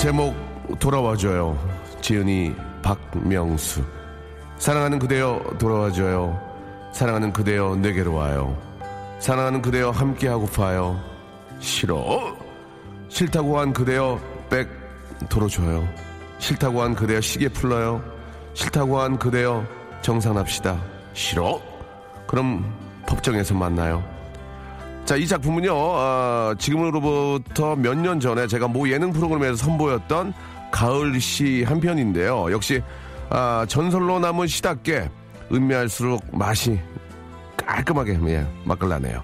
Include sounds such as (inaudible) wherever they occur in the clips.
제목 돌아와줘요. 지은이 박명수. 사랑하는 그대여 돌아와줘요. 사랑하는 그대여 내게로 와요. 사랑하는 그대여 함께하고파요. 싫어. 싫다고 한 그대여 백 돌아줘요. 싫다고 한 그대여 시계 풀러요. 싫다고 한 그대여 정산합시다. 싫어. 그럼 법정에서 만나요. 자, 이 작품은요, 어, 지금으로부터 몇 년 전에 제가 모 예능 프로그램에서 선보였던 가을시 한 편인데요. 역시, 아, 전설로 남은 시답게 음미할수록 맛이 깔끔하게, 예, 맛깔나네요.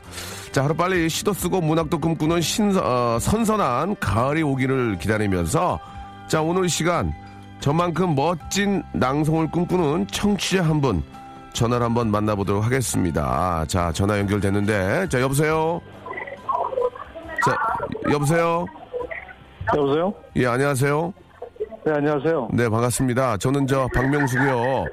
자, 하루빨리 시도 쓰고 문학도 꿈꾸는 신, 어, 선선한 가을이 오기를 기다리면서, 자, 오늘 시간, 저만큼 멋진 낭송을 꿈꾸는 청취자 한 분, 전화를 한번 만나보도록 하겠습니다. 자, 전화 연결됐는데, 자, 여보세요? 자, 여보세요? 여보세요? 예, 안녕하세요? 네, 안녕하세요. 네, 반갑습니다. 저는 저 박명수고요.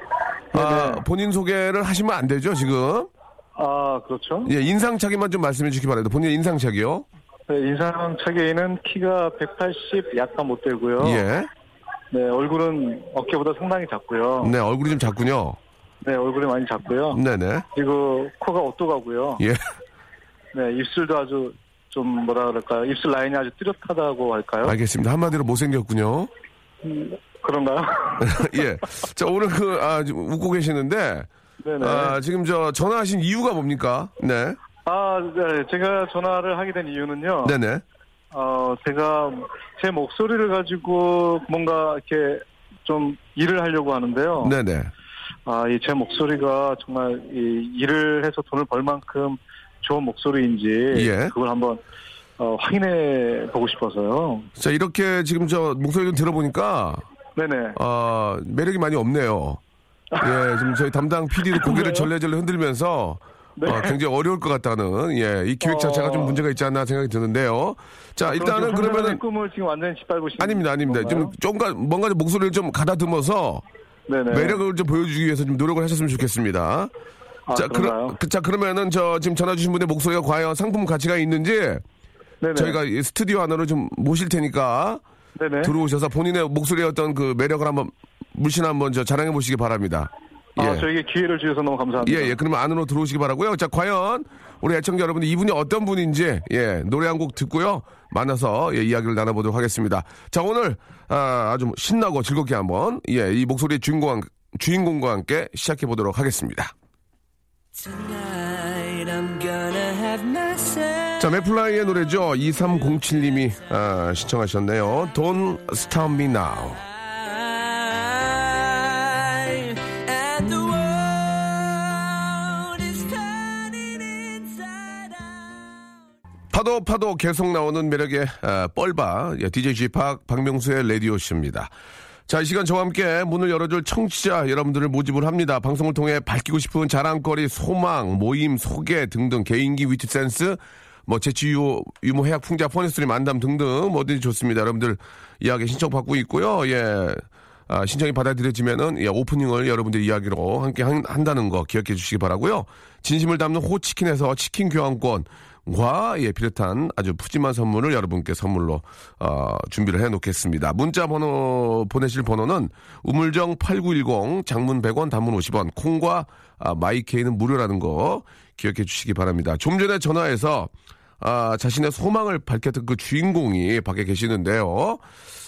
아, 네네. 본인 소개를 하시면 안 되죠, 지금? 아, 그렇죠. 예, 인상착의만 좀 말씀해 주시기 바랍니다. 본인 인상착의요? 네, 인상차게는 키가 180 약간 못 되고요. 예. 네, 얼굴은 어깨보다 상당히 작고요. 네, 얼굴이 좀 작군요. 네, 얼굴이 많이 작고요. 네네. 그리고 코가 오똑하고요. 예. 네, 입술도 아주 좀 뭐라 그럴까요? 입술 라인이 아주 뚜렷하다고 할까요? 알겠습니다. 한마디로 못생겼군요. 그런가요? (laughs) 예. 자, 오늘 그, 아, 웃고 계시는데, 네네. 아, 지금 저 전화하신 이유가 뭡니까? 네. 아, 네, 제가 전화를 하게 된 이유는요. 네네. 어, 제가 제 목소리를 가지고 뭔가 이렇게 좀 일을 하려고 하는데요. 네네. 아, 이 제 목소리가 정말 이 일을 해서 돈을 벌 만큼 좋은 목소리인지 예. 그걸 한번 어, 확인해 보고 싶어서요. 자, 이렇게 지금 저 목소리 좀 들어보니까, 네네. 아, 매력이 많이 없네요. 예, 지금 저희 담당 PD도 (laughs) 고개를? 절레절레 흔들면서, 네. 어, 굉장히 어려울 것 같다는, 예, 이 기획 자체가 어. 좀 문제가 있지 않나 생각이 드는데요. 자, 일단은 그럼 지금 그러면은, 꿈을 지금 완전히 짓밟으신 아닙니다, 아닙니다. 좀, 건가요? 좀가, 뭔가 좀 목소리를 좀 가다듬어서, 네네. 매력을 좀 보여주기 위해서 좀 노력을 하셨으면 좋겠습니다. 아, 자, 그런가요? 그러, 그, 자, 그러면은 저 지금 전화 주신 분의 목소리가 과연 상품 가치가 있는지 네네. 저희가 이 스튜디오 안으로 좀 모실 테니까 네네. 들어오셔서 본인의 목소리의 어떤 그 매력을 한번 물씬 한번 저 자랑해 보시기 바랍니다. 예. 아, 저에게 기회를 주셔서 너무 감사합니다. 예, 예. 그러면 안으로 들어오시기 바라고요. 자, 과연 우리 애청자 여러분들 이분이 어떤 분인지 예, 노래 한 곡 듣고요. 만나서 예, 이야기를 나눠보도록 하겠습니다. 자, 오늘 아, 아주 신나고 즐겁게 한번 예, 이 목소리의 주인공 주인공과 함께 시작해 보도록 하겠습니다. 자, 맥플라이의 노래죠. 2307님이 아, 시청하셨네요. Don't Stop Me Now. 파도 파도 계속 나오는 매력의 아, 뻘밭 예, DJ G팍 박명수의 라디오 쇼입니다. 자, 이 시간 저와 함께 문을 열어줄 청취자 여러분들을 모집을 합니다. 방송을 통해 밝히고 싶은 자랑거리, 소망, 모임, 소개 등등 개인기, 위트 센스, 뭐 재치 유머, 유머 해학 풍자, funny story 만담 등등 뭐든지 좋습니다. 여러분들 이야기 신청 받고 있고요. 예. 아, 신청이 받아들여지면은 예, 오프닝을 여러분들 이야기로 함께 한, 다는거 기억해 주시기 바라고요. 진심을 담는 호치킨에서 치킨 교환권, 과 예, 비롯한 아주 푸짐한 선물을 여러분께 선물로 어, 준비를 해 놓겠습니다. 문자 번호 보내실 번호는 우물정 8910 장문 100원 단문 50원 콩과 아, 마이케이는 무료라는 거 기억해 주시기 바랍니다. 좀 전에 전화해서 아, 자신의 소망을 밝혔던 그 주인공이 밖에 계시는데요.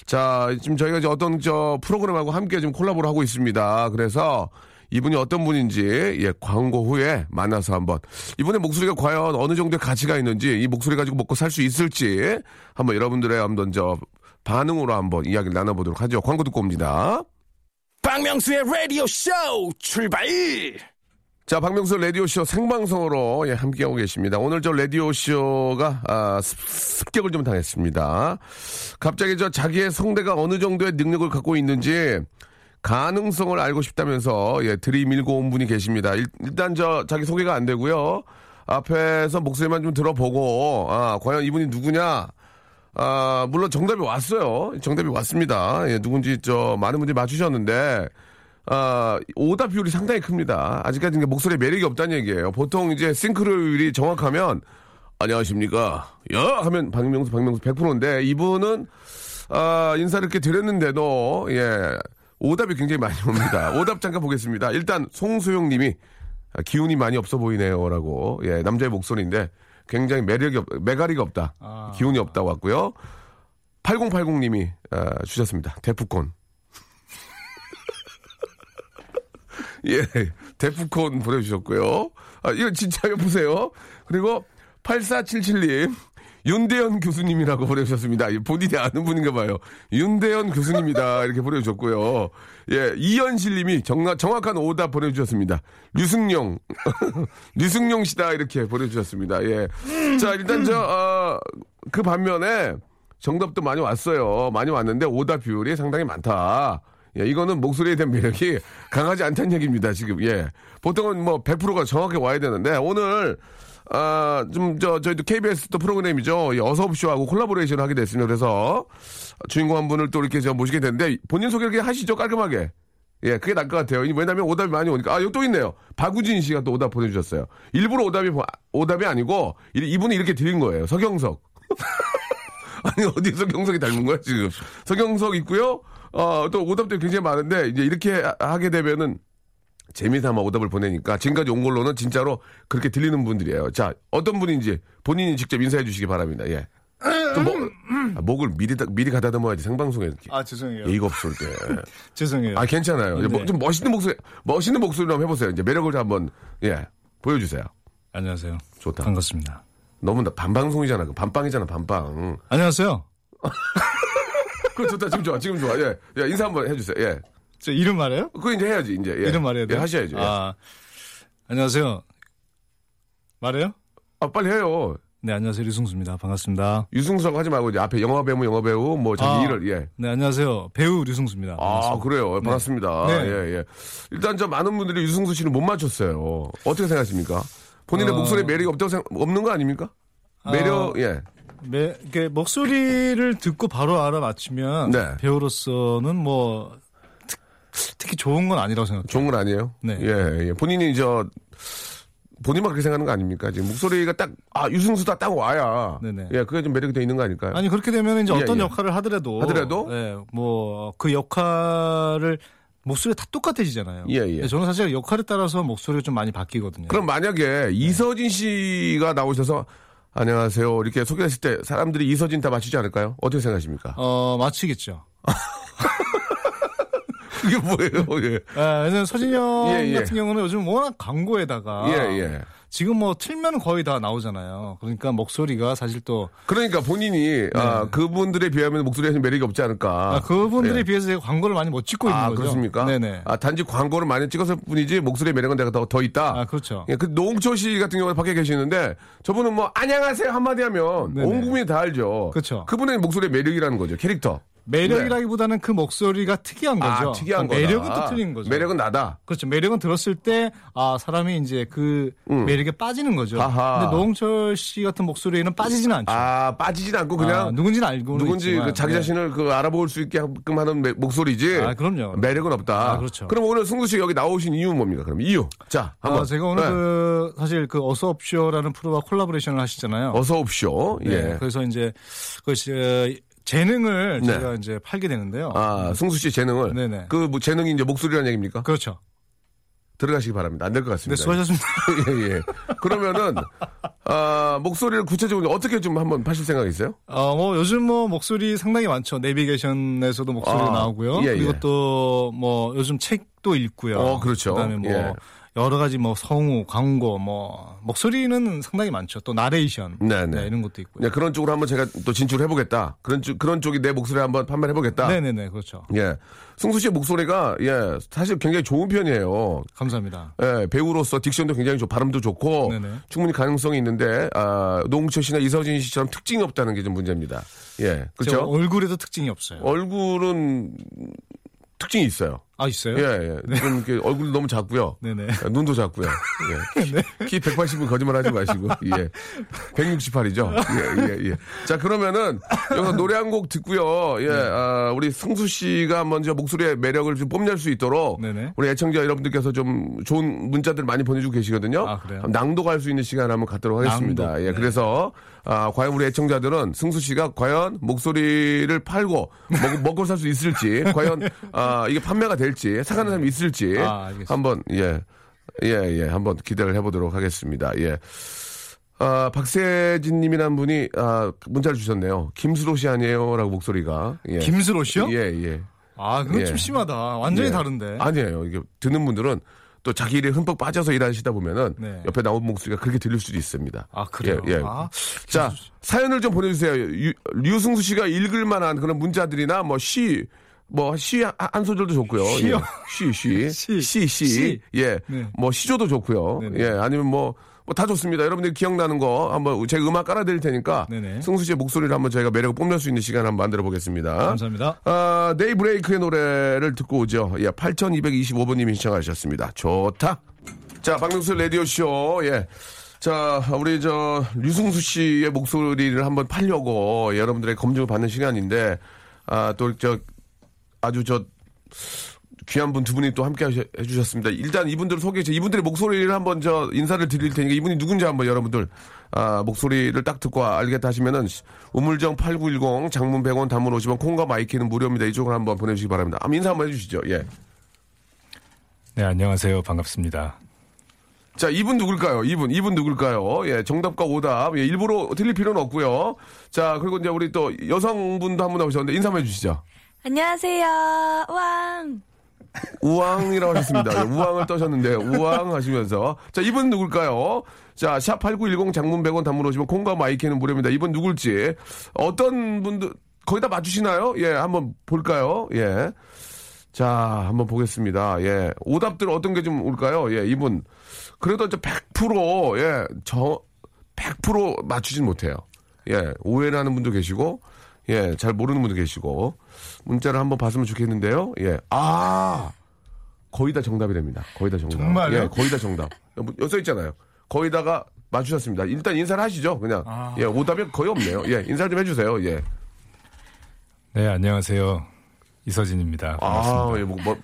자, 지금 저희가 이제 어떤 저 프로그램하고 함께 지금 콜라보를 하고 있습니다. 그래서 이분이 어떤 분인지 예, 광고 후에 만나서 한번 이분의 목소리가 과연 어느 정도의 가치가 있는지 이 목소리 가지고 먹고 살 수 있을지 한번 여러분들의 한번 저 반응으로 한번 이야기를 나눠보도록 하죠. 광고 듣고 옵니다. 박명수의 라디오 쇼 출발! 자, 박명수 라디오쇼 생방송으로 예, 함께하고 계십니다. 오늘 저 라디오쇼가, 아, 습, 습격을 좀 당했습니다. 갑자기 저 자기의 성대가 어느 정도의 능력을 갖고 있는지 가능성을 알고 싶다면서 예, 들이밀고 온 분이 계십니다. 일, 일단 저 자기 소개가 안 되고요. 앞에서 목소리만 좀 들어보고, 아, 과연 이분이 누구냐? 아, 물론 정답이 왔어요. 정답이 왔습니다. 예, 누군지 저 많은 분들이 맞추셨는데, 아, 오답 비율이 상당히 큽니다. 아직까지 목소리에 매력이 없다는 얘기예요. 보통 이제 싱크로율이 정확하면, 안녕하십니까. 야! 하면 박명수, 박명수 100%인데, 이분은, 아, 인사를 이렇게 드렸는데도, 예, 오답이 굉장히 많이 옵니다. (laughs) 오답 잠깐 보겠습니다. 일단, 송소영 님이, 아, 기운이 많이 없어 보이네요. 라고, 예, 남자의 목소리인데, 굉장히 매력이 없, 매가리가 없다. 기운이 없다고 왔고요. 8080 님이, 아, 주셨습니다. 대프콘. (laughs) 예, 데프콘 보내주셨고요. 아, 이거 진짜 여보세요. 그리고 8477님, 윤대현 교수님이라고 (laughs) 보내주셨습니다. 예, 본인이 아는 분인가 봐요. 윤대현 교수님이다. 이렇게 보내주셨고요. 예, 이현실 님이 정확, 정확한 오답 보내주셨습니다. 류승용. (laughs) 류승용 씨다. 이렇게 보내주셨습니다. 예. 자, 일단 저, 어, 그 반면에 정답도 많이 왔어요. 많이 왔는데 오답 비율이 상당히 많다. 예, 이거는 목소리에 대한 매력이 강하지 않다는 얘기입니다, 지금. 예. 보통은 뭐 100%가 정확하게 와야 되는데, 오늘, 아, 좀, 저, 저희도 KBS 또 프로그램이죠. 이 어서옵쇼하고 콜라보레이션을 하게 됐습니다. 그래서 주인공 한 분을 또 이렇게 제가 모시게 됐는데, 본인 소개 이렇게 하시죠, 깔끔하게. 예, 그게 나을 것 같아요. 왜냐면 오답이 많이 오니까. 아, 여기 또 있네요. 박우진 씨가 또 오답 보내주셨어요. 일부러 오답이, 오답이 아니고, 이- 이분이 이렇게 드린 거예요. 서경석. (laughs) 아니, 어디 서 경석이 닮은 거야, 지금. 서경석 있고요. 어, 또 오답도 굉장히 많은데, 이제 이렇게 하- 하게 되면은, 재미삼아 오답을 보내니까, 지금까지 온 걸로는 진짜로 그렇게 들리는 분들이에요. 자, 어떤 분인지 본인이 직접 인사해 주시기 바랍니다. 예. 좀 목, 아, 목을 미리, 다- 미리 가다듬어야지, 생방송에 이렇게. 아 죄송해요. 예의가 없을 때. (laughs) 죄송해요. 아, 괜찮아요. 뭐- 네. 좀 멋있는 목소리, 멋있는 목소리로 한번 해보세요. 이제 매력을 한번, 예, 보여주세요. 안녕하세요. 좋다. 반갑습니다. 너무 나- 반방송이잖아. 그 반빵이잖아, 반빵. 안녕하세요. (laughs) 그거 좋다. 지금 좋아. 지금 좋아. 예. 예, 인사 한번 해주세요. 예. 저 이름 말해요? 그거 이제 해야지, 이제. 예. 이름 말해야 돼요? 예, 하셔야죠. 예. 아, 아 안녕하세요. 말해요? 빨리 해요. 네 안녕하세요 류승수입니다. 반갑습니다. 유승수라고 하지 말고, 이제 앞에 영화 배우, 영화 배우, 뭐, 자기 아, 이를, 예. 네 안녕하세요 배우 류승수입니다. 아, 반갑습니다. 그래요. 반갑습니다. 네. 예, 예. 일단 저 많은 분들이 유승수 씨를 못 맞췄어요. 어떻게 생각하십니까? 본인의 어. 목소리에 매력이 없다고 생각, 없는 거 아닙니까? 매력, 어. 예. 매, 이렇게 목소리를 듣고 바로 알아맞히면 네. 배우로서는 뭐 특, 특히 좋은 건 아니라고 생각해요. 좋은 건 아니에요? 네. 예, 예. 본인이 저, 본인만 그렇게 생각하는 거 아닙니까? 지금 목소리가 딱, 아, 유승수다 딱 와야. 네네. 예, 그게 좀 매력이 돼 있는 거 아닐까요? 아니 그렇게 되면 이제 예, 어떤 예. 역할을 하더라도 하더라도? 예, 뭐 그 역할을 목소리가 다 똑같아지잖아요. 예, 예. 저는 사실 역할에 따라서 목소리가 좀 많이 바뀌거든요. 그럼 만약에 이서진 씨가 나오셔서 안녕하세요. 이렇게 소개했을 때 사람들이 이서진 다 맞추지 않을까요? 어떻게 생각하십니까? 어 맞추겠죠. (laughs) 그게 뭐예요? 예. 예, 왜냐면 서진이 형 예, 예. 같은 경우는 요즘 워낙 광고에다가 예, 예. 지금 뭐 틀면 거의 다 나오잖아요. 그러니까 목소리가 사실 또 그러니까 본인이 아, 그분들에 비하면 목소리에 는 매력이 없지 않을까. 네. 아, 그분들에 예. 비해서 제가 광고를 많이 못 찍고 있는 아, 거죠. 그렇습니까? 네네. 아, 단지 광고를 많이 찍었을 뿐이지 목소리의 매력은 내가 더, 더 있다. 아, 그렇죠. 예, 그 노홍철 씨 같은 경우는 밖에 계시는데 저분은 뭐 안녕하세요 한마디 하면 네네. 온 국민이 다 알죠. 그쵸. 그분의 목소리의 매력이라는 거죠. 캐릭터. 매력이라기보다는 그 목소리가 특이한 거죠. 아, 특이한 그 거다. 매력은 또 틀린 거죠. 매력은 나다. 그렇죠. 매력은 들었을 때, 아, 사람이 이제 그 음. 매력에 빠지는 거죠. 아하. 근데 노홍철 씨 같은 목소리에는 빠지지는 않죠. 아, 빠지진 않고 그냥 아, 누군지는 알고 누군지 그 자기 자신을 그 알아볼 수 있게끔 하는 매- 목소리지. 아, 그럼요. 매력은 없다. 아, 그렇죠. 그럼 오늘 승수 씨 여기 나오신 이유는 뭡니까? 그럼 이유. 자, 한번. 아, 제가 오늘 네. 그 사실 그 어서옵쇼라는 프로와 콜라보레이션을 하시잖아요. 어서 옵쇼. 네, 예. 그래서 이제 그 시- 재능을 네. 제가 이제 팔게 되는데요. 아, 승수 씨 재능을. 네네. 그 뭐 재능이 이제 목소리라는 얘기입니까? 그렇죠. 들어가시기 바랍니다. 안 될것 네, 같습니다. 수고하셨습니다. (laughs) 예, 예. 그러면은, 아, 목소리를 구체적으로 어떻게 좀 한번 파실 생각 있어요? 어, 뭐 요즘 뭐 목소리 상당히 많죠. 내비게이션에서도 목소리가 아, 나오고요. 예, 그리고 예. 또뭐 요즘 책도 읽고요. 어, 그렇죠. 그 다음에 뭐 예. 여러 가지 뭐 성우, 광고 뭐 목소리는 상당히 많죠. 또 나레이션 네, 네. 이런 것도 있고요. 네, 그런 쪽으로 한번 제가 또 진출해 보겠다. 그런 쪽 그런 쪽이 내 목소리 한번 판매해 보겠다. 네, 네, 네. 그렇죠. 예. 승수 씨의 목소리가 예, 사실 굉장히 좋은 편이에요. 감사합니다. 예, 배우로서 딕션도 굉장히 좋고 발음도 좋고 네네. 충분히 가능성이 있는데 아, 노홍철 씨나 이서진 씨처럼 특징이 없다는 게 좀 문제입니다. 예. 그렇죠? 얼굴에도 특징이 없어요. 얼굴은 특징이 있어요. 아, 있어요? 예, 예. 좀 이렇게 얼굴도 너무 작고요. 네네. 아, 눈도 작고요. 예. (laughs) 키 180은 거짓말 하지 마시고. 예. 168이죠. 예, 예, 예. 자, 그러면은 여기서 노래 한 곡 듣고요. 네. 예, 아, 우리 승수 씨가 먼저 목소리의 매력을 좀 뽐낼 수 있도록 네네. 우리 애청자 여러분들께서 좀 좋은 문자들 많이 보내주고 계시거든요. 아, 그래요? 낭독할 수 있는 시간 한번 갖도록 하겠습니다. 낭독. 예, 네. 그래서 아, 과연 우리 애청자들은 승수 씨가 과연 목소리를 팔고 먹, 먹고 살 수 있을지, 과연 아, 이게 판매가 될지, 사가는 사람이 있을지 아. 한번 예, 예, 예, 한번 기대를 해 보도록 하겠습니다. 예. 아, 박세진 님이란 분이 아, 문자를 주셨네요. 김수로 씨 아니에요?라고 목소리가. 예. 김수로 씨요? 예, 예. 아, 그건 예. 좀 심하다. 완전히 예. 다른데. 아니에요. 이게 듣는 분들은 또 자기 일에 흠뻑 빠져서 일하시다 보면은 네. 옆에 나온 목소리가 그렇게 들릴 수도 있습니다. 아, 그래요? 예, 예. 아, 자, 사연을 좀 보내주세요. 유, 류승수 씨가 읽을 만한 그런 문자들이나 뭐 시, 뭐시한 소절도 좋고요. 시요? 예. 시, 시, (laughs) 시. 시, 시, 시. 예, 네. 뭐 시조도 좋고요. 네네. 예, 아니면 뭐. 뭐 다 좋습니다. 여러분들 기억나는 거 한번 제가 음악 깔아드릴 테니까 네네. 승수 씨의 목소리를 한번 저희가 매력을 뽐낼 수 있는 시간 한번 만들어 보겠습니다. 감사합니다. 아, 데이브레이크의 노래를 듣고 오죠. 예, 8225번님이 신청하셨습니다. 좋다. 자, 박명수 라디오쇼, 예. 자, 우리 저, 류승수 씨의 목소리를 한번 팔려고 예, 여러분들의 검증을 받는 시간인데, 아, 또 저, 아주 저, 귀한 분 두 분이 또 함께 하셔- 해주셨습니다. 일단 이분들 소개, 이분들의 목소리를 한번 저 인사를 드릴 테니까 이분이 누군지 한번 여러분들, 아, 목소리를 딱 듣고 알겠다 하시면은 우물정 8910 장문 100원 단문 50원 콩과 마이케이는 무료입니다. 이쪽으로 한번 보내주시기 바랍니다. 한번 인사 한번 해주시죠. 예. 네, 안녕하세요. 반갑습니다. 자, 이분 누굴까요? 이분, 이분 누굴까요? 예, 정답과 오답. 예, 일부러 틀릴 필요는 없고요. 자, 그리고 이제 우리 또 여성분도 한 분 나오셨는데 인사 한번 해주시죠. 안녕하세요. 왕. 우왕이라고 하셨습니다. 예, 우왕을 떠셨는데 우왕 하시면서 자 이분 누굴까요? 자, 샵 8910 장문 100원 단문 오시면 콩과 마이케이는 무료입니다. 이분 누굴지 어떤 분들 거의 다 맞추시나요? 예, 한번 볼까요? 예. 자, 한번 보겠습니다. 예. 오답들 어떤 게 좀 올까요? 예, 이분. 그래도 이제 100% 예, 저 100% 맞추진 못해요. 예, 오해를 하는 분도 계시고 예, 잘 모르는 분도 계시고 문자를 한번 봤으면 좋겠는데요. 예. 아. 거의 다 정답이 됩니다. 거의 다 정답. 정말요? 예, 거의 다 정답. 여써 있잖아요. 거의다가 맞추셨습니다. 일단 인사를 하시죠. 그냥. 예, 오답이 거의 없네요. 예, 인사 좀 해주세요. 예. 네, 안녕하세요. 이서진입니다. 반갑습니다. 아, 예, 뭐, 뭐,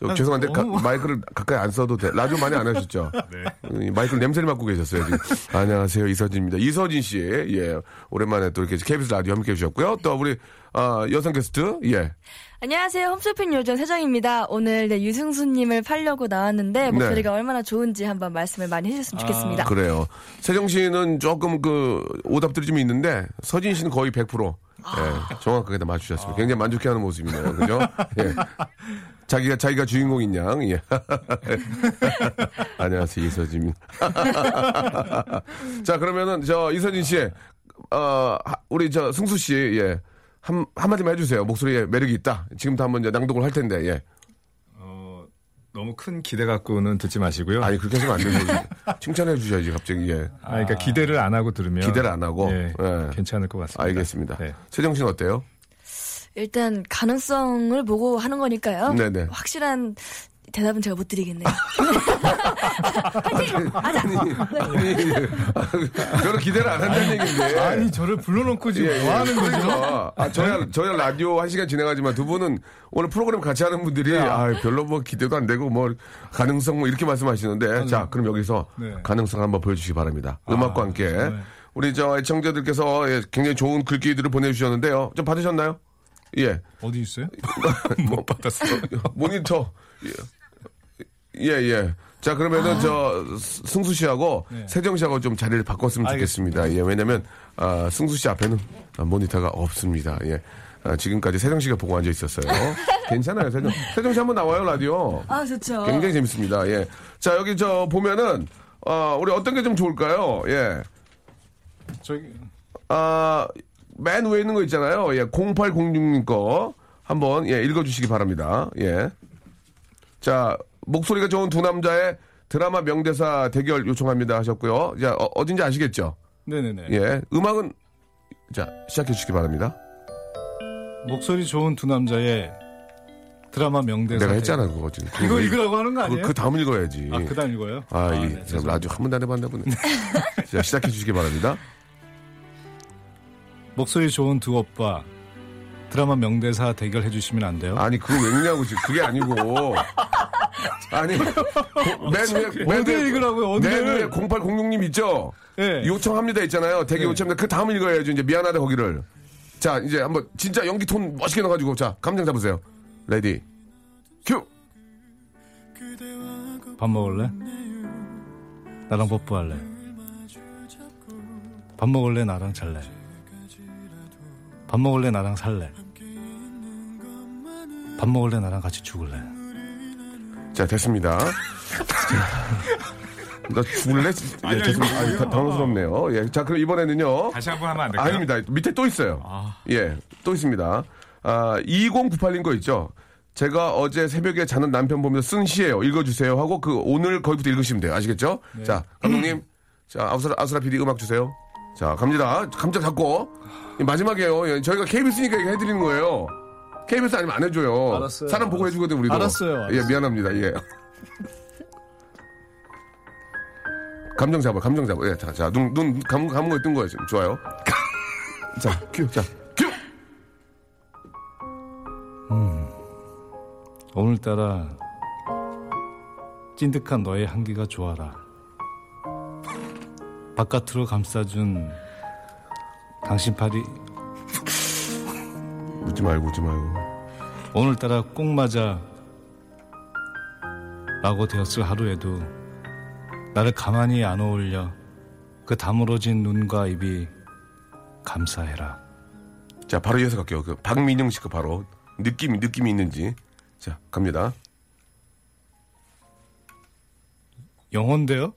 저, 죄송한데, 가- 마이크를 가까이 안 써도 돼. 라디오 많이 안 하셨죠? (laughs) 네. 이 마이크를 냄새를 맡고 계셨어요, 지금. 안녕하세요, 이서진입니다. 이서진 씨, 예. 오랜만에 또 이렇게 KBS 라디오 함께 해주셨고요. 또 우리, 아, 여성 게스트, 예. 안녕하세요. 홈쇼핑 요정 세정입니다. 오늘 네, 유승수님을 팔려고 나왔는데 목소리가 얼마나 좋은지 한번 말씀을 많이 해주셨으면 좋겠습니다. 그래요. 세정 씨는 조금 그, 오답들이 좀 있는데, 서진 씨는 거의 100%. 예, 정확하게 다 맞추셨습니다. 굉장히 만족해하는 모습이네요. 그죠? 예. 자기가, 자기가 주인공인 양, 예. (laughs) 안녕하세요, 이서진. (laughs) 자, 그러면은, 저, 이서진 씨, 어, 하- 우리 저, 승수 씨, 예. 한, 한마디만 해주세요. 목소리에 매력이 있다. 지금부터 한번 이제 낭독을 할 텐데, 예. 어, 너무 큰 기대 갖고는 듣지 마시고요. 아니, 그렇게 하시면 안 되고, (laughs) 칭찬해 주셔야지, 갑자기, 예. 아, 그러니까 기대를 안 하고 들으면 기대를 안 하고? 예, 예. 괜찮을 것 같습니다. 알겠습니다. 네. 씨는 어때요? 일단 가능성을 보고 하는 거니까요. 네네. 확실한 대답은 제가 못 드리겠네요. (laughs) 별로 기대를 안 한다는 얘기인데. 아니 저를 불러놓고 지금 예, 뭐 하는 거죠? 그러니까. 아, 저야, 저야 라디오 한 시간 진행하지만 두 분은 오늘 프로그램 같이 하는 분들이 아, 별로 뭐 기대도 안 되고 뭐 가능성 뭐 이렇게 말씀하시는데 자, 그럼 여기서 네. 가능성 한번 보여주시기 바랍니다. 음악과 함께. 정말. 우리 저 애청자들께서 예, 굉장히 좋은 글귀들을 보내주셨는데요. 좀 받으셨나요? 예. 어디 있어요? (laughs) (laughs) 못 받았어요. 모니터. 예. 예, 예. 자, 그러면은 저 스- 승수 씨하고 네. 세정 씨하고 좀 자리를 바꿨으면 좋겠습니다. 예, 왜냐면 아, 승수 씨 앞에는 아, 모니터가 없습니다. 예. 아, 지금까지 세정 씨가 보고 앉아 있었어요. (laughs) 괜찮아요, 세정. 세정 씨 한번 나와요, 라디오. 아, 좋죠. 굉장히 재밌습니다. 예. 자, 여기 저 보면은 어, 우리 어떤 게 좀 좋을까요? 예. 저기 아, 맨 위에 있는 거 있잖아요. 예, 0806님 거 한번 예, 읽어 주시기 바랍니다. 예. 자, 목소리가 좋은 두 남자의 드라마 명대사 대결 요청합니다 하셨고요. 자, 어, 어딘지 아시겠죠? 네네네. 예. 음악은 자, 시작해 주시기 바랍니다. 목소리 좋은 두 남자의 드라마 명대사. 내가 했잖아, 그거 지금. 이거 읽으라고 하는 거 그, 아니에요? 그 다음 읽어야지. 아, 그 다음 읽어요? 아, 이 네, 사람 라디오 한 번도 안 해봤나 보네. (laughs) 자, 시작해 주시기 바랍니다. 목소리 좋은 두 오빠 드라마 명대사 대결 해주시면 안 돼요? 아니, 그거 왜 읽냐고, 지금. 그게 아니고. 아니, (laughs) 고- 맨 위에, 맨 위에- 읽으라고요? 맨 위에 0806님 있죠? 네. 요청합니다 있잖아요. 대기 네. 요청합니다. 그 다음 읽어야죠. 이제 미안하다 거기를. 자, 이제 한번 진짜 연기 톤 멋있게 넣어가지고 자, 감정 잡으세요. Ready. 큐! 밥 먹을래? 나랑 뽀뽀할래? 밥 먹을래? 나랑 잘래? 밥 먹을래? 나랑 살래? 밥 먹을래? 나랑 같이 죽을래? 자, 됐습니다. (laughs) 나 죽을래? 예, 됐습니다. 아, 다- 당황스럽네요. 예. 자, 그럼 이번에는요. 다시 한 번 하면 안 될까요? 아닙니다. 밑에 또 있어요. 아. 예, 또 있습니다. 아, 2098님 거 있죠? 제가 어제 새벽에 자는 남편 보면서 쓴 시예요. 읽어주세요. 하고 그 오늘 거기부터 읽으시면 돼요. 아시겠죠? 자, 감독님. 자, 아수라, 아수라 PD 음악 주세요. 자, 갑니다. 감정 잡고. 이 마지막이에요. 예, 저희가 KBS니까 이거 해드리는 거예요. KBS 아니면 안 해줘요. 알았어요. 사람 보고 해주거든, 우리도. 알았어요, 예, 알았어요. 미안합니다. 예. 감정 잡아, 감정 잡아. 예, 자, 자, 눈, 눈, 감, 감은 거 뜬 거예요, 지금. 좋아요. (laughs) 자, 큐, 자, 큐! 오늘따라 찐득한 너의 향기가 좋아라. 바깥으로 감싸준 당신 팔이 웃지 말고, 웃지 말고. 오늘따라 꼭 맞아 라고 되었을 하루에도 나를 가만히 안 어울려 그 다물어진 눈과 입이 감사해라. 자, 바로 이어서 갈게요. 그, 박민영 씨거 바로. 느낌이, 느낌이 있는지. 자, 갑니다. 영어인데요?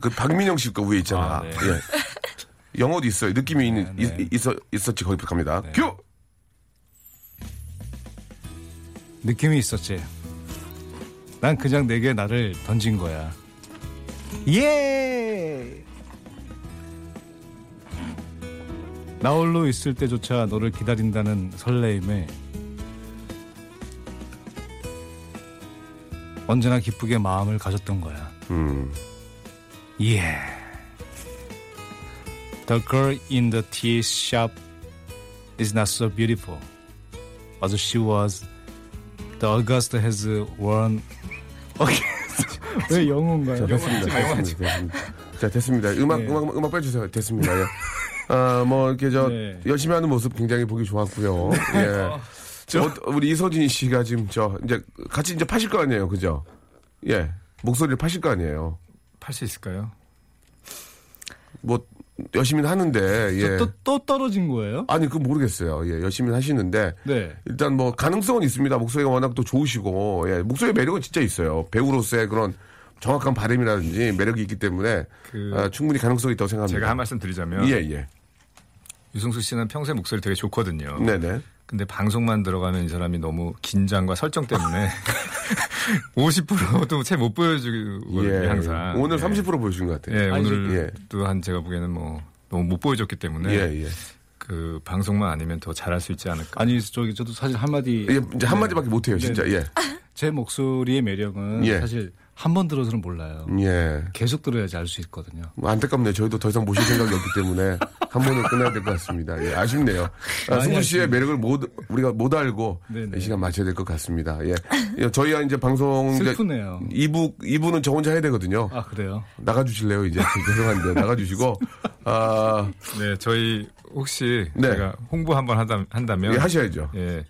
그, 박민영 씨거 위에 있잖아. 아, 네. 예. 영어도 있어요. 느낌이 있는, 네, 네. 있, 있어, 있었지. 거기부터 갑니다. 큐! 느낌이 있었지. 난 그냥 내게 나를 던진 거야. 예! 나 홀로 있을 때조차 너를 기다린다는 설레임에 언제나 기쁘게 마음을 가졌던 거야. 음. Yeah. The girl in the tea shop is not so beautiful, but she was. The August has worn. (laughs) 왜 영어인가요? 자, 됐습니다. 됐습니다. 됐습니다. 자, 됐습니다. 음악, 네. 음악, 음악 빼주세요. 됐습니다. 예. 아, 뭐, 이렇게 저, 네. 열심히 하는 모습 굉장히 보기 좋았고요. 예. 저, 어, 우리 이서진 씨가 지금 저, 이제 같이 이제 파실 거 아니에요. 그죠? 예. 목소리를 파실 거 아니에요. 팔 수 있을까요? 뭐, 열심히 하는데, 예. 또, 또 떨어진 거예요? 아니, 그 모르겠어요. 예, 열심히 하시는데. 네. 일단 뭐, 가능성은 있습니다. 목소리가 워낙 또 좋으시고, 예. 목소리의 매력은 진짜 있어요. 배우로서의 그런 정확한 발음이라든지 매력이 있기 때문에, 그 아, 충분히 가능성이 있다고 생각합니다. 제가 한 말씀 드리자면 예, 예. 유승수 씨는 평소에 목소리 되게 좋거든요. 네네. 근데 방송만 들어가면 이 사람이 너무 긴장과 설정 때문에 (laughs) 50%도 채 못 보여주거든요, 예. 항상. 오늘 예. 30% 보여준 것 같아요. 예, 아니, 오늘 예. 또한 제가 보기에는 뭐 너무 못 보여줬기 때문에 예, 예. 그 방송만 아니면 더 잘할 수 있지 않을까. 아니 저기 저도 사실 한마디 예, 이제 한마디밖에 못해요, 진짜. 네. 예. 제 목소리의 매력은 예. 사실 한 번 들어서는 몰라요. 예. 계속 들어야지 알 수 있거든요. 뭐 안타깝네요. 저희도 더 이상 모실 생각이 없기 때문에 한 번은 끝내야 될 것 같습니다. 예, 아쉽네요. 아, 승수 씨의. 매력을 못, 우리가 못 알고 네네. 이 시간 마쳐야 될 것 같습니다. 예. 예, 저희가 이제 방송 이제 슬프네요. 2부, 2부는 저 혼자 해야 되거든요. 아 그래요? 나가주실래요, 이제? 죄송한데, 나가주시고. 아, 네, 저희 혹시 네. 제가 홍보 한번 한다, 한다면 예, 하셔야죠. 예.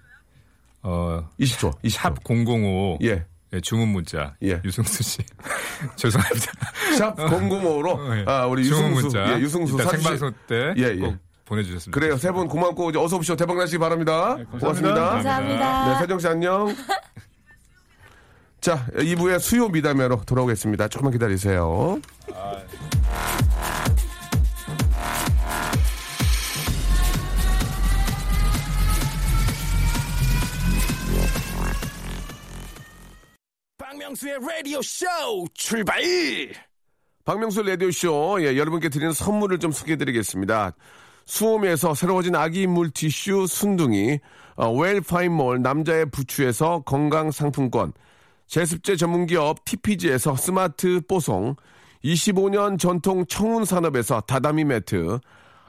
어, 20초, 20초. 샵 005. 예. 예, 주문 문자. 예. 유승수 씨. (laughs) 죄송합니다. 샵 005로, 예. 아, 우리 주문 유승수. 문자. 예, 유승수 사주시- 생방송 때 예, 예. 꼭 보내주셨습니다. 그래요. 세 분 고맙고, 이제 어서 오십시오. 대박 나시기 바랍니다. 네, 감사합니다. 고맙습니다. 감사합니다. 네, 세정 씨 안녕. (laughs) 자, 2부의 수요 미담회로 돌아오겠습니다. 조금만 기다리세요. 박명수의 라디오 쇼 출발! 박명수 라디오 쇼, 예, 여러분께 드리는 선물을 좀 소개해드리겠습니다. 수홈에서 새로워진 아기 물티슈 순둥이, 어, 웰파인몰 남자의 부추에서 건강 상품권, 제습제 전문기업 TPG에서 스마트 뽀송, 25년 전통 청운산업에서 다다미 매트,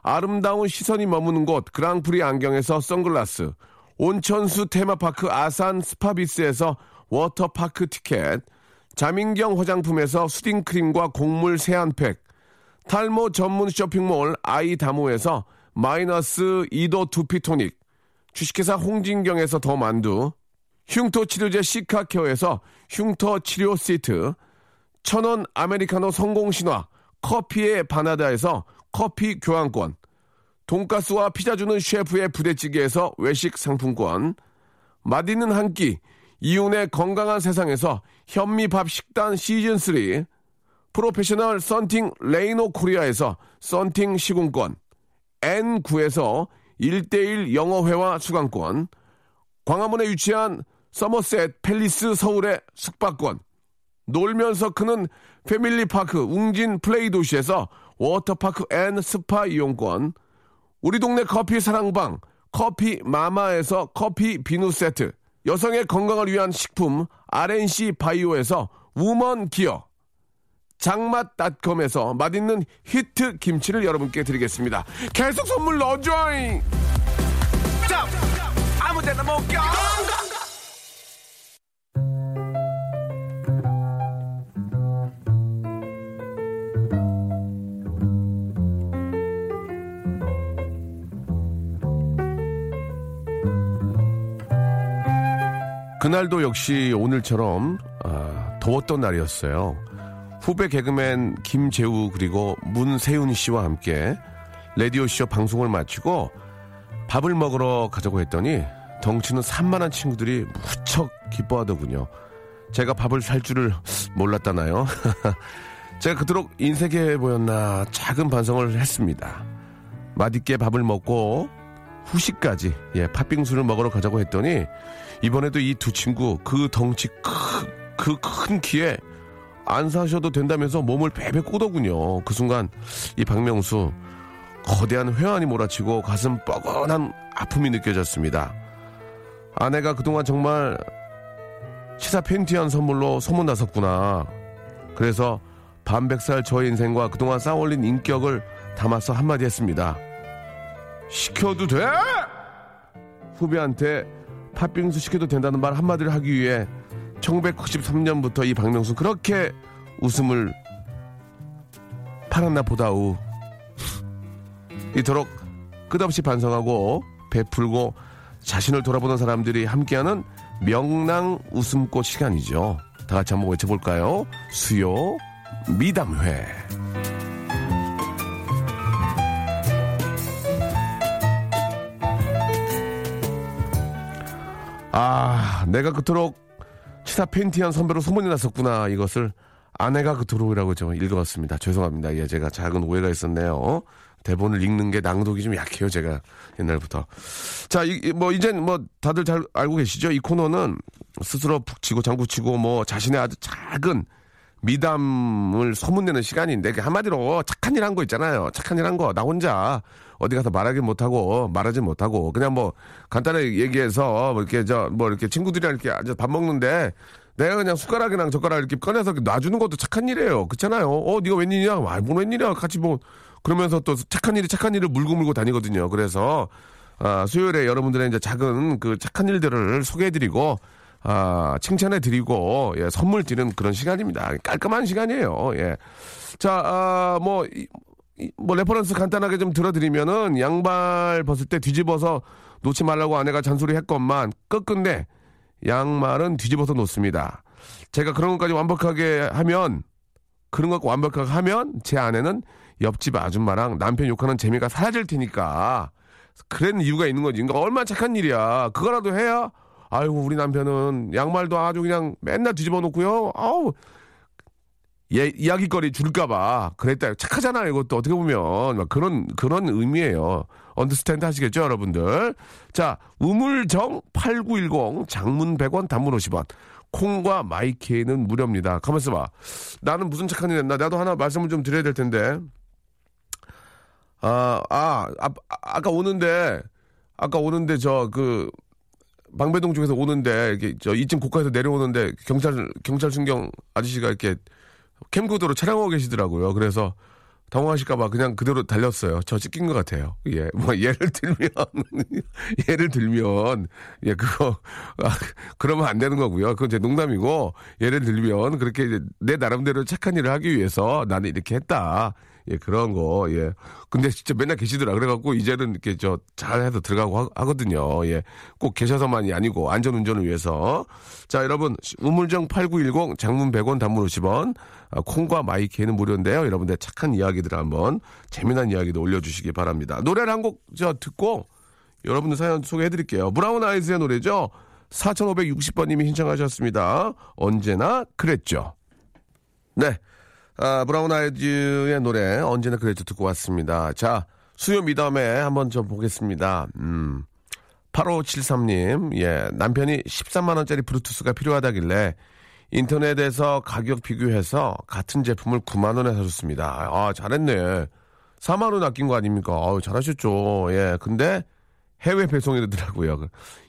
아름다운 시선이 머무는 곳 그랑프리 안경에서 선글라스, 온천수 테마파크 아산 스파비스에서 워터파크 티켓, 자민경 화장품에서 soothing 크림과 곡물 세안팩, 탈모 전문 쇼핑몰 아이다모에서 마이너스 2도 두피토닉, 주식회사 홍진경에서 더 만두, 흉터 치료제 시카케어에서 흉터 치료 시트, 천원 아메리카노 성공 신화 커피에 반하다에서 커피 교환권, 돈가스와 피자 주는 셰프의 부대찌개에서 외식 상품권, 맛있는 한 끼, 이윤의 건강한 세상에서 현미밥 식단 시즌3, 프로페셔널 썬팅 레이노 코리아에서 썬팅 시공권, N9에서 1대1 영어회화 수강권, 광화문에 위치한 서머셋 팰리스 서울의 숙박권, 놀면서 크는 패밀리파크 웅진 플레이 도시에서 워터파크 and 스파 이용권, 우리 동네 커피 사랑방 커피 마마에서 커피 비누 세트, 여성의 건강을 위한 식품 RNC 바이오에서 우먼 기어, 장맛닷컴에서 맛있는 히트 김치를 여러분께 드리겠습니다. 계속 선물 넣어줘잉! 아무데나 못 가! 그날도 역시 오늘처럼 아, 더웠던 날이었어요. 후배 개그맨 김재우 그리고 문세윤 씨와 함께 라디오쇼 방송을 마치고 밥을 먹으러 가자고 했더니 덩치는 산만한 친구들이 무척 기뻐하더군요. 제가 밥을 살 줄을 몰랐다나요? (laughs) 제가 그토록 인색해 보였나 작은 반성을 했습니다. 맛있게 밥을 먹고 후식까지 예 팥빙수를 먹으러 가자고 했더니 이번에도 이 두 친구 그 덩치 그큰 키에 안 사셔도 된다면서 몸을 베베 꼬더군요. 그 순간 이 박명수 거대한 회한이 몰아치고 가슴 뻐근한 아픔이 느껴졌습니다. 아내가 그동안 정말 시사 팬티한 선물로 소문났었구나. 그래서 반백살 저의 인생과 그동안 쌓아올린 인격을 담아서 한마디 했습니다. 시켜도 돼? 후배한테 팥빙수 시켜도 된다는 말 한마디를 하기 위해 1993년부터 이 박명수 그렇게 웃음을 팔았나 보다우. 이토록 끝없이 반성하고 베풀고 자신을 돌아보는 사람들이 함께하는 명랑 웃음꽃 시간이죠. 다 같이 한번 외쳐볼까요? 수요 미담회. 아, 내가 그토록 치사 팬티한 선배로 소문이 났었구나. 이것을 아내가 그토록이라고 좀 읽어봤습니다. 죄송합니다. 예, 제가 작은 오해가 있었네요. 대본을 읽는 게 낭독이 좀 약해요, 제가 옛날부터. 자, 이, 이- 뭐, 이젠 뭐, 다들 잘 알고 계시죠? 이 코너는 스스로 북치고 장구치고 뭐, 자신의 아주 작은 미담을 소문내는 시간인데 그 한마디로 착한 일 한 거 있잖아요. 착한 일 한 거 나 혼자 어디 가서 말하기 못하고 말하지 못하고 그냥 뭐 간단하게 얘기해서 뭐 이렇게 저 뭐 이렇게 친구들이랑 이렇게 앉아 밥 먹는데 내가 그냥 숟가락이랑 젓가락 이렇게 꺼내서 이렇게 놔주는 것도 착한 일이에요. 그렇잖아요. 어 네가 웬일이냐? 아, 뭔 웬일이야? 같이 뭐 그러면서 또 착한 일이 착한 일을 물고 물고 다니거든요. 그래서 아, 수요일에 여러분들의 이제 작은 그 착한 일들을 소개해드리고 아, 칭찬해드리고 예, 선물 드리는 그런 시간입니다. 깔끔한 시간이에요. 예. 자, 아, 뭐, 뭐 reference 간단하게 좀 들어드리면은 양말 벗을 때 뒤집어서 놓지 말라고 아내가 잔소리 했건만 끝끝내 양말은 뒤집어서 놓습니다. 제가 그런 것까지 완벽하게 하면 그런 것 완벽하게 하면 제 아내는 옆집 아줌마랑 남편 욕하는 재미가 사라질 테니까 그런 이유가 있는 거지. 그러니까 얼마나 착한 일이야. 그거라도 해야 아이고 우리 남편은 양말도 아주 그냥 맨날 뒤집어 놓고요. 아우 예, 이야기거리 줄까봐 그랬다. 착하잖아 이것도 어떻게 보면 막 그런 그런 의미예요. 언더스탠드 하시겠죠 여러분들. 자 우물정 8910 장문 100원 단문 50원. 콩과 마이케이는 무료입니다. 가만있어 봐. 나는 무슨 착한 일 했나? 나도 하나 말씀을 좀 드려야 될 텐데. 아, 아, 아, 아까 오는데, 아까 오는데 저 그, 방배동 쪽에서 오는데, 이렇게 저 2층 고가에서 내려오는데 경찰, 경찰 순경 아저씨가 이렇게 캠코더로 촬영하고 계시더라고요. 그래서 당황하실까봐 그냥 그대로 달렸어요. 저 찍힌 것 같아요. 예, 뭐 예를 들면 (laughs) 예를 들면 예 그거 아, 그러면 안 되는 거고요. 그건 제 농담이고 예를 들면 그렇게 내 나름대로 착한 일을 하기 위해서 나는 이렇게 했다. 예, 그런 거, 예. 근데 진짜 맨날 계시더라. 그래갖고 이제는 이렇게 저 잘해서 들어가고 하, 거든요 예. 꼭 계셔서만이 아니고 안전 운전을 위해서. 자, 여러분, 우물정 8910 장문 100원 단문 50원. 아, 콩과 마이케이는 무료인데요. 여러분들 착한 이야기들 한번 재미난 이야기도 올려주시기 바랍니다. 노래를 한 곡 저 듣고 여러분들 사연 소개해 드릴게요. 브라운 아이즈의 노래죠. 4560번님이 신청하셨습니다. 언제나 그랬죠. 네. 아, 브라운 아이즈의 노래 언제나 그랬죠 듣고 왔습니다. 자, 수요 미담에 한번 좀 보겠습니다. 음. 8573님, 예, 남편이 13만원짜리 브루투스가 필요하다길래 인터넷에서 가격 비교해서 같은 제품을 9만원에 사줬습니다. 아, 잘했네. 4만원 아낀 거 아닙니까? 아유, 잘하셨죠. 예, 근데 해외 배송이더라고요.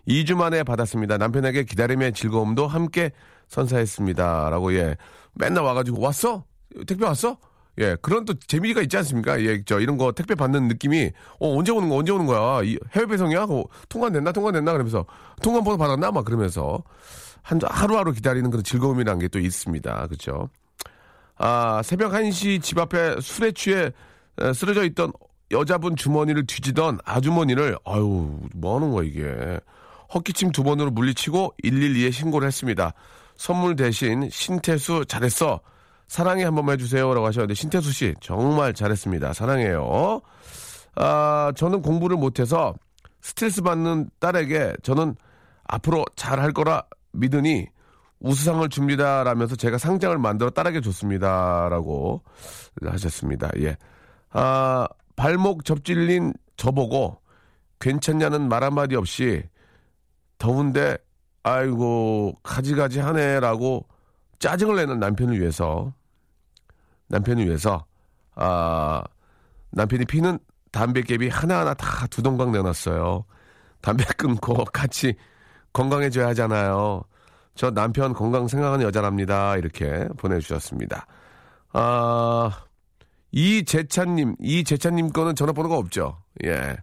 2주 만에 받았습니다. 남편에게 기다림의 즐거움도 함께 선사했습니다. 라고, 예. 맨날 와가지고, 왔어? 택배 왔어? 예, 그런 또 재미가 있지 않습니까? 예, 저 이런 거 택배 받는 느낌이 어 언제 오는 거 언제 오는 거야? 이 해외 배송이야? 어, 통관됐나 통관됐나 그러면서 통관 번호 받았나 막 그러면서 한 하루하루 기다리는 그런 즐거움이라는 게 또 있습니다. 그렇죠? 아, 새벽 1시 집 앞에 술에 취해 쓰러져 있던 여자분 주머니를 뒤지던 아주머니를 아유, 뭐 하는 거야 이게. 헛기침 두 번으로 물리치고 112에 신고를 했습니다. 선물 대신 신태수 잘했어. 사랑해 한 번만 해주세요라고 하셨는데 신태수 씨 정말 잘했습니다. 사랑해요. 아 저는 공부를 못해서 스트레스 받는 딸에게 저는 앞으로 잘할 거라 믿으니 우수상을 줍니다라면서 제가 상장을 만들어 딸에게 줬습니다라고 하셨습니다. 예. 아 발목 접질린 저보고 괜찮냐는 말 한마디 없이 더운데 아이고 가지가지 하네라고 짜증을 내는 남편을 위해서 남편을 위해서 아 남편이 피는 담배깨비 하나하나 다 두 동강 내놨어요. 담배 끊고 (laughs) 같이 건강해져야 하잖아요. 저 남편 건강 생각하는 여자랍니다. 이렇게 보내주셨습니다. 아, 이재찬님, 이재찬님 거는 전화번호가 없죠. 예.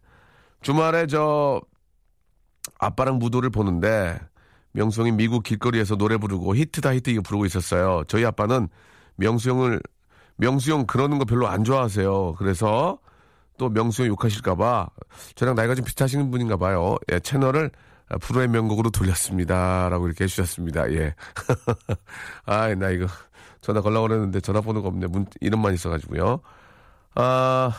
주말에 저 아빠랑 무도를 보는데 명수형이 미국 길거리에서 노래 부르고 히트다 히트 이거 부르고 있었어요. 저희 아빠는 명수형을 명수 형 그러는 거 별로 안 좋아하세요. 그래서 또 명수 형 욕하실까봐 저랑 나이가 좀 비슷하시는 분인가 봐요. 예, 채널을 프로의 명곡으로 돌렸습니다. 라고 이렇게 해주셨습니다. 예. (laughs) 아, 나 이거 전화 걸라고 그랬는데 전화번호가 없네. 문, 이름만 있어가지고요. 아,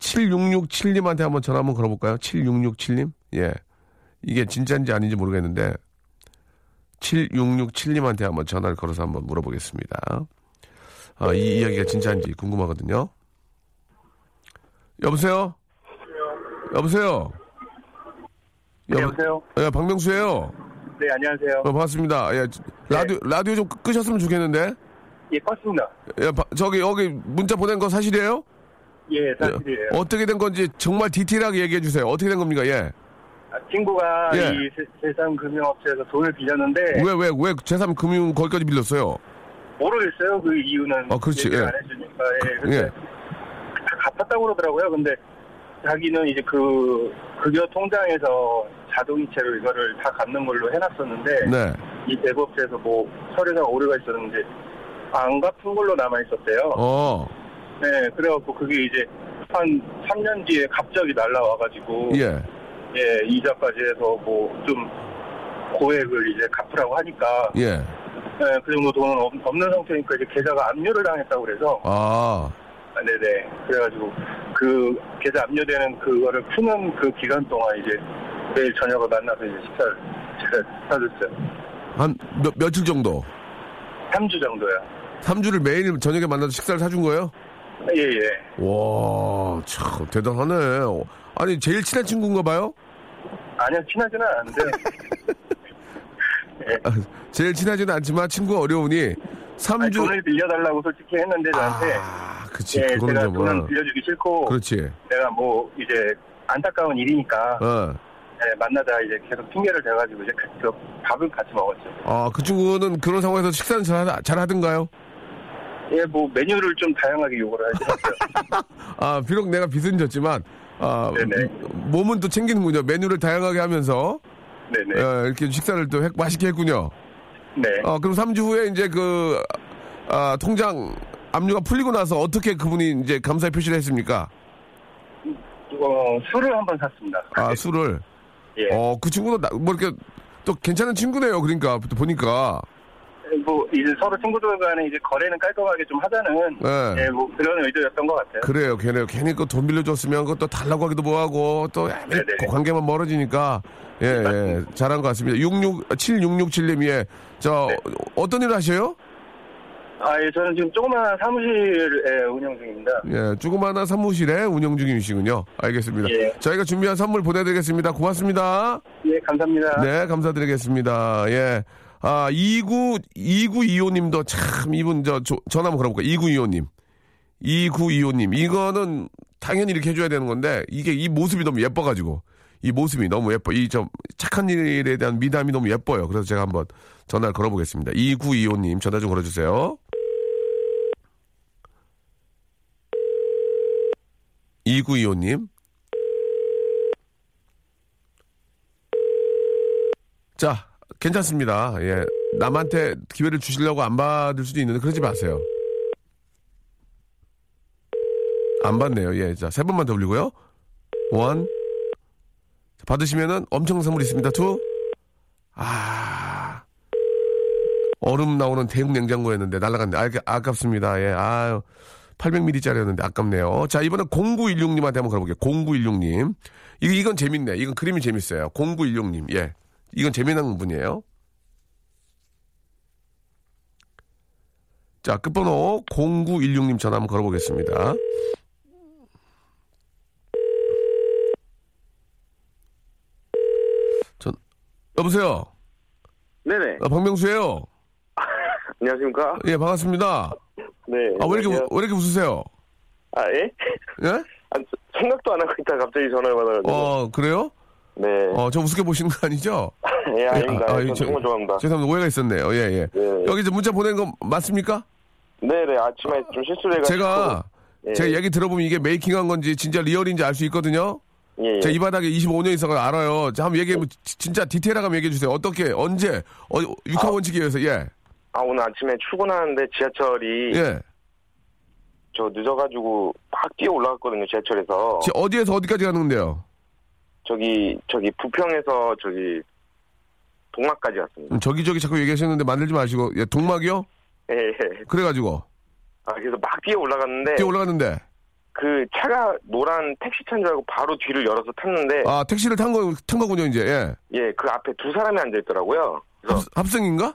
7667님한테 한번 전화 한번 걸어볼까요? 7667님? 예. 이게 진짜인지 아닌지 모르겠는데, 7667님한테 한번 전화를 걸어서 한번 물어보겠습니다. 아, 이 이야기가 진짜인지 궁금하거든요. 여보세요? 여보세요? 네, 여보세요? 예, 박명수예요 네, 안녕하세요. 어, 반갑습니다. 예, 라디오, 라디오 좀 끄셨으면 좋겠는데. 예, 맞습니다. 예, 바- 저기 여기 문자 보낸 거 사실이에요? 예, 사실이에요. 어떻게 된 건지 정말 디테일하게 얘기해 주세요. 어떻게 된 겁니까? 예. 아, 친구가 예. 이 세- 세상 금융업체에서 돈을 빌렸는데 왜 왜 왜 제3 금융 거기까지 빌렸어요? 모르겠어요. 그 이유는 어, 그렇지, 예. 안 해주니까. 예, 근데 예. 다 갚았다고 그러더라고요. 근데 자기는 이제 그 급여 통장에서 자동이체로 이거를 다 갚는 걸로 해놨었는데 네. 이 대법체에서 뭐 서류상 오류가 있었는데 안 갚은 걸로 남아 있었대요. 어. 네, 그래갖고 그게 이제 한 3년 뒤에 갑자기 날라와가지고 예. 예, 이자까지 해서 뭐 좀 고액을 이제 갚으라고 하니까 예. 네, 그 정도 돈은 없, 없는 상태니까 이제 계좌가 압류를 당했다고 그래서 아. 아, 네네 그래가지고 그 계좌 압류되는 그거를 푸는 그 기간 동안 이제 매일 저녁을 만나서 이제 식사를 제가 사줬어요. 한 몇, 며칠 정도? 3주 정도야. 3주를 매일 저녁에 만나서 식사를 사준 거예요? 예 예. 와, 참 대단하네. 아니 제일 친한 친구인가 봐요? 아니요 친하지는 않은데 아, (laughs) 제일 친하지는 않지만 친구가 어려우니 아니, 3주 돈을 빌려달라고 솔직히 했는데 저한테 아, 그치. 예, 그거는 제가 좀 돈은 어. 빌려주기 싫고 그렇지. 내가 뭐 이제 안타까운 일이니까 어. 예, 만나자 이제 계속 핑계를 대가지고 이제 같이 그 밥을 같이 먹었죠. 아, 그 친구는 그런 상황에서 식사는 잘, 하- 잘 하던가요? 예, 뭐 메뉴를 좀 다양하게 요구를 하시더라고요. (laughs) 아, 비록 내가 빚은 졌지만, 아, 네네. 몸은 또 챙기는군요. 메뉴를 다양하게 하면서, 네네. 어, 이렇게 식사를 또 했- 맛있게 했군요. 네. 어, 그럼 3주 후에 이제 그, 아, 통장 압류가 풀리고 나서 어떻게 그분이 이제 감사의 표시를 했습니까? 어, 술을 한 번 샀습니다. 아, 술을. 예. 어, 그 친구도 나- 뭐 이렇게 또 괜찮은 친구네요. 그러니까, 또 보니까. 뭐 이제 서로 친구들 간에 이제 거래는 깔끔하게 좀 하자는 네. 예, 뭐 그런 의도였던 것 같아요. 그래요. 걔네 괜히 그 돈 빌려줬으면 그것도 달라고 하기도 뭐하고 또 네네. 그 관계만 멀어지니까 예, 예. 잘한 것 같습니다. 66, 7667님, 예. 저, 네. 어떤 일을 하셔요? 아, 예, 저는 지금 조그마한 사무실에 운영 중입니다. 예, 조그마한 사무실에 운영 중이시군요. 알겠습니다. 예. 저희가 준비한 선물 보내드리겠습니다. 고맙습니다. 예, 감사합니다. 네, 감사드리겠습니다. 예. 아, 29, 2925님도 참, 이분 저, 조- 전화 한번 걸어볼까요? 2925님. 2925님. 이거는 당연히 이렇게 해줘야 되는 건데, 이게 이 모습이 너무 예뻐가지고, 이 모습이 너무 예뻐. 이 좀 착한 일에 대한 미담이 너무 예뻐요. 그래서 제가 한번 전화를 걸어보겠습니다. 2925님, 전화 좀 걸어주세요. 2925님. 자, 괜찮습니다. 예. 남한테 기회를 주시려고 안 받을 수도 있는데 그러지 마세요. 안 받네요. 예. 자, 세 번만 더 올리고요. One. 자, 받으시면은 엄청난 선물이 있습니다. Two. 아. 얼음 나오는 대형 냉장고였는데 날라갔네. 아, 아깝습니다. 예. 아유. 800ml짜리였는데 아깝네요. 자, 이번엔 0916님한테 한번 걸어볼게요. 0916님. 이거, 이건 재밌네. 이건 그림이 재밌어요. 0916님. 예. 이건 재미난 분이에요. 자, 끝번호 0916님 전화 한번 걸어보겠습니다. 전, 여보세요? 네네. 아, 박명수예요 (laughs) 안녕하십니까? 예, 반갑습니다. 네. 아, 왜 이렇게. 왜 이렇게 웃으세요? 아, 예? 예? 아, 생각도 안 하고 있다 갑자기 전화를 받아가지고. 어, 그래요? 네. 어, 저 우습게 보시는 거 아니죠? (laughs) 예, 아닙니다. 아, 아, 전 저- 정말 좋아합니다. 죄송합니다. 오해가 있었네요. 예, 예. 네. 여기 이제 문자 보낸 거 맞습니까? 네네. 아침에 좀 실수를 해가지고. 제가, 예. 제가 얘기 들어보면 이게 메이킹 한 건지 진짜 리얼인지 알 수 있거든요? 예, 예. 제가 이 바닥에 25년 있어서 알아요. 자, 한번 얘기해, 지- 진짜 디테일하게 한번 얘기해 주세요. 어떻게, 언제, 어, 육하 원칙에 의해서, 예. 아, 오늘 아침에 출근하는데 지하철이. 예. 저 늦어가지고 막 뛰어 올라갔거든요, 지하철에서. 지- 어디에서 어디까지 가는데요? 저기, 저기 부평에서 저기 동막까지 왔습니다. 음, 저기저기 자꾸 얘기하셨는데 만들지 마시고, 예, 동막이요? 예, 예. 그래가지고, 아, 그래서 막 뛰어 올라갔는데. 뛰어 올라갔는데, 그 차가 노란 택시 차인 줄 알고 바로 뒤를 열어서 탔는데. 아, 택시를 탄 거, 탄 거군요, 이제, 예. 예, 그 앞에 두 사람이 앉아 있더라고요. 그래서. 합, 합승인가?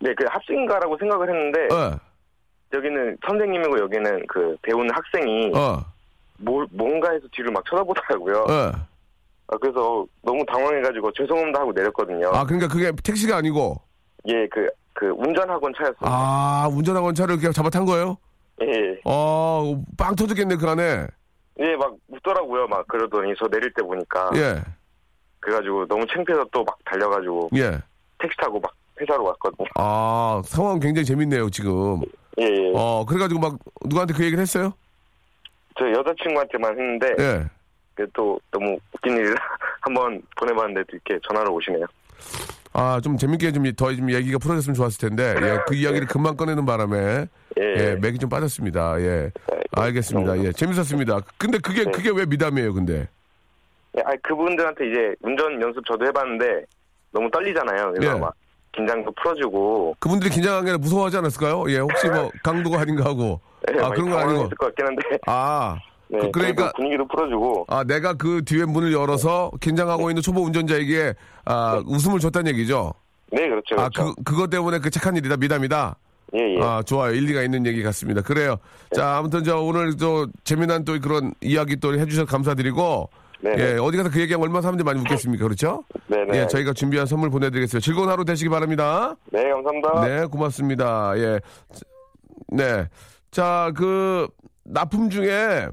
네, 그 합승인가라고 생각을 했는데 예. 여기는 선생님이고 여기는 그 배우는 학생이 어, 뭘 뭔가 해서 뒤를 막 쳐다보더라고요. 예. 아, 그래서 너무 당황해가지고 죄송합니다 하고 내렸거든요. 아, 그러니까 그게 택시가 아니고, 예, 그 그 운전학원 차였어요. 아, 운전학원 차를 이렇게 잡아 탄 거예요? 예. 어, 빵 터졌겠네, 그 안에. 예, 막 웃더라고요. 막 그러더니 저 내릴 때 보니까. 예, 그래가지고 너무 창피해서 또 막 달려가지고 예. 택시 타고 막 회사로 갔거든요. 아, 상황 굉장히 재밌네요, 지금. 예, 예. 어, 그래가지고 막 누구한테 그 얘기를 했어요? 저 여자친구한테만 했는데 예. 또 너무 웃긴 일이라 (laughs) 한번 보내봤는데 또 이렇게 전화를 오시네요. 아, 좀 재밌게 좀 더 좀 얘기가 풀어졌으면 좋았을 텐데, 예, 그 이야기를 금방 꺼내는 바람에, 예. 예, 맥이 좀 빠졌습니다. 예. 알겠습니다. 예, 재밌었습니다. 근데 그게, 네. 그게 왜 미담이에요, 근데? 예, 아니 그분들한테 이제 운전 연습 저도 해봤는데 너무 떨리잖아요. 그래서 예. 막 긴장도 풀어주고 그분들이 긴장한 게 아니라 무서워하지 않았을까요? 예, 혹시 뭐 (laughs) 강도가 아닌가 하고. 예, 아, 그런 건 아니고. 것 같긴 한데 아, 네, 그, 그러니까, 그래도 분위기도 풀어주고 아, 내가 그 뒤에 문을 열어서 긴장하고 있는 초보 운전자에게, 아, 웃음을 줬다는 얘기죠? 네 그렇죠. 아, 그렇죠. 그, 그것 때문에 그 착한 일이다, 미담이다? 예, 예. 아, 좋아요. 일리가 있는 얘기 같습니다. 그래요. 자, 아무튼 저 오늘 또 재미난 또 그런 이야기 또 해주셔서 감사드리고, 네, 예, 네. 어디 가서 그 얘기하면 얼마나 사람들이 많이 웃겠습니까? 그렇죠? 네, 네. 예, 저희가 준비한 선물 보내드리겠습니다. 즐거운 하루 되시기 바랍니다. 네, 감사합니다. 네, 고맙습니다. 예. 네. 자, 그, 납품 중에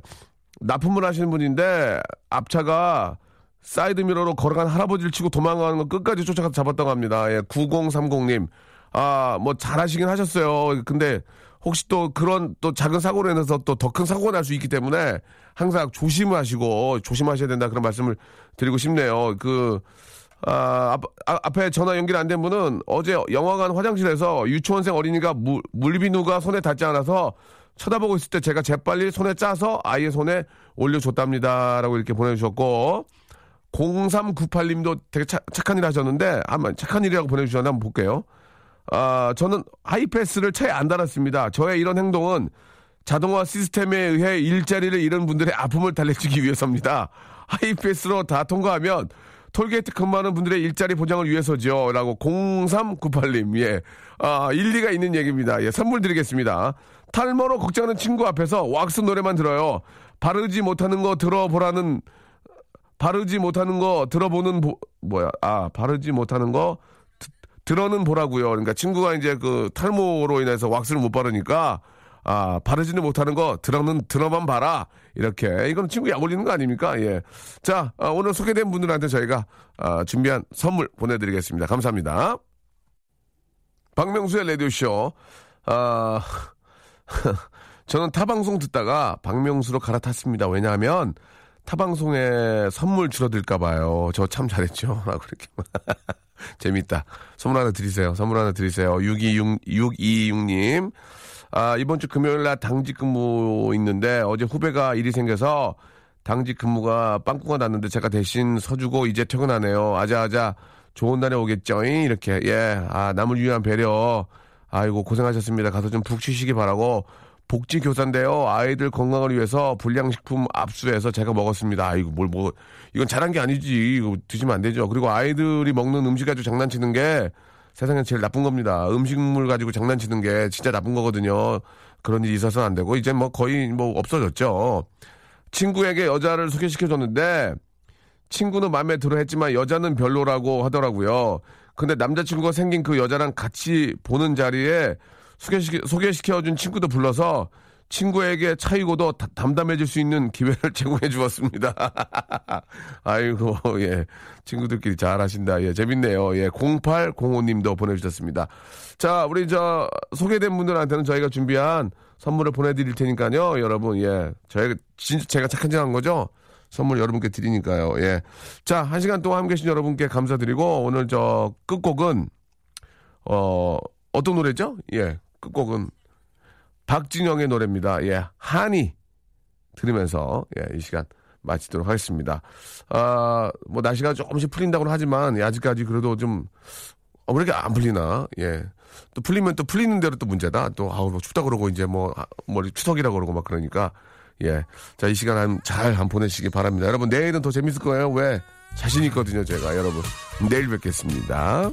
납품을 하시는 분인데 앞차가 사이드미러로 걸어간 할아버지를 치고 도망가는 거 끝까지 쫓아가서 잡았다고 합니다. 예, 9030님. 아, 뭐 잘하시긴 하셨어요. 근데 혹시 또 그런 또 작은 사고로 인해서 또 더 큰 사고가 날 수 있기 때문에 항상 조심하시고 조심하셔야 된다 그런 말씀을 드리고 싶네요. 그, 아, 앞, 아, 앞에 전화 연결 안 된 분은 어제 영화관 화장실에서 유치원생 어린이가 물, 물비누가 손에 닿지 않아서 쳐다보고 있을 때 제가 재빨리 손에 짜서 아이의 손에 올려줬답니다. 라고 이렇게 보내주셨고, 0398님도 되게 착, 착한 일 하셨는데, 한번 착한 일이라고 보내주셨는데 한번 볼게요. 아, 저는 하이패스를 차에 안 달았습니다. 저의 이런 행동은 자동화 시스템에 의해 일자리를 잃은 분들의 아픔을 달래주기 위해서입니다. 하이패스로 다 통과하면 톨게이트 근무하는 분들의 일자리 보장을 위해서죠. 라고 0398님, 예. 아, 일리가 있는 얘기입니다. 예, 선물 드리겠습니다. 탈모로 걱정하는 친구 앞에서 왁스 노래만 들어요. 바르지 못하는 거 들어보라는, 바르지 못하는 거 들어보는, 보, 뭐야, 아, 바르지 못하는 거 드- 들어는 보라고요. 그러니까 친구가 이제 그 탈모로 인해서 왁스를 못 바르니까 아, 바르지는 못하는 거 들어는 들어만 봐라. 이렇게 이건 친구 약 올리는 거 아닙니까? 예. 자, 아, 오늘 소개된 분들한테 저희가 아, 준비한 선물 보내드리겠습니다. 감사합니다. 박명수의 라디오 쇼. 아, (laughs) 저는 타방송 듣다가 박명수로 갈아탔습니다. 왜냐하면 타방송에 선물 줄어들까봐요. 저 참 잘했죠. (laughs) 라고 이렇게. (laughs) 재밌다. 선물 하나 드리세요. 선물 하나 드리세요. 626, 626님. 아, 이번 주 금요일 날 당직 근무 있는데 어제 후배가 일이 생겨서 당직 근무가 빵꾸가 났는데 제가 대신 서주고 이제 퇴근하네요. 아자아자 좋은 날에 오겠죠. 이렇게. 예. 아, 남을 위한 배려. 아이고, 고생하셨습니다. 가서 좀 푹 쉬시기 바라고. 복지 교사인데요. 아이들 건강을 위해서 불량식품 압수해서 제가 먹었습니다. 아이고, 뭘 먹어. 이건 잘한 게 아니지. 이거 드시면 안 되죠. 그리고 아이들이 먹는 음식 가지고 장난치는 게 세상에 제일 나쁜 겁니다. 음식물 가지고 장난치는 게 진짜 나쁜 거거든요. 그런 일이 있어서는 안 되고, 이제 뭐 거의 뭐 없어졌죠. 친구에게 여자를 소개시켜 줬는데, 친구는 마음에 들어 했지만 여자는 별로라고 하더라고요. 근데 남자친구가 생긴 그 여자랑 같이 보는 자리에 소개시켜, 소개시켜준 친구도 불러서 친구에게 차이고도 다- 담담해질 수 있는 기회를 (laughs) 제공해 주었습니다. (laughs) 아이고, 예. 친구들끼리 잘 하신다. 예, 재밌네요. 예, 0805님도 보내주셨습니다. 자, 우리 저 소개된 분들한테는 저희가 준비한 선물을 보내드릴 테니까요. 여러분, 예. 저희가 진짜 제가 착한 짓 한 거죠? 선물 여러분께 드리니까요. 예. 자, 한 시간 동안 함께 계신 여러분께 감사드리고, 오늘 저 끝곡은, 어, 어떤 노래죠? 예. 끝곡은 박진영의 노래입니다. 예. 한이 들으면서, 예, 이 시간 마치도록 하겠습니다. 아, 뭐, 날씨가 조금씩 풀린다고는 하지만, 예, 아직까지 그래도 좀, 어, 왜 이렇게 안 풀리나? 예. 또 풀리면 또 풀리는 대로 또 문제다. 또, 아우, 뭐 춥다 그러고, 이제 뭐, 아, 뭐, 추석이라 그러고 막 그러니까, 예. 자, 이 시간 한, 잘 한 보내시기 바랍니다. 여러분, 내일은 더 재밌을 거예요. 왜? 자신 있거든요, 제가. 여러분. 내일 뵙겠습니다.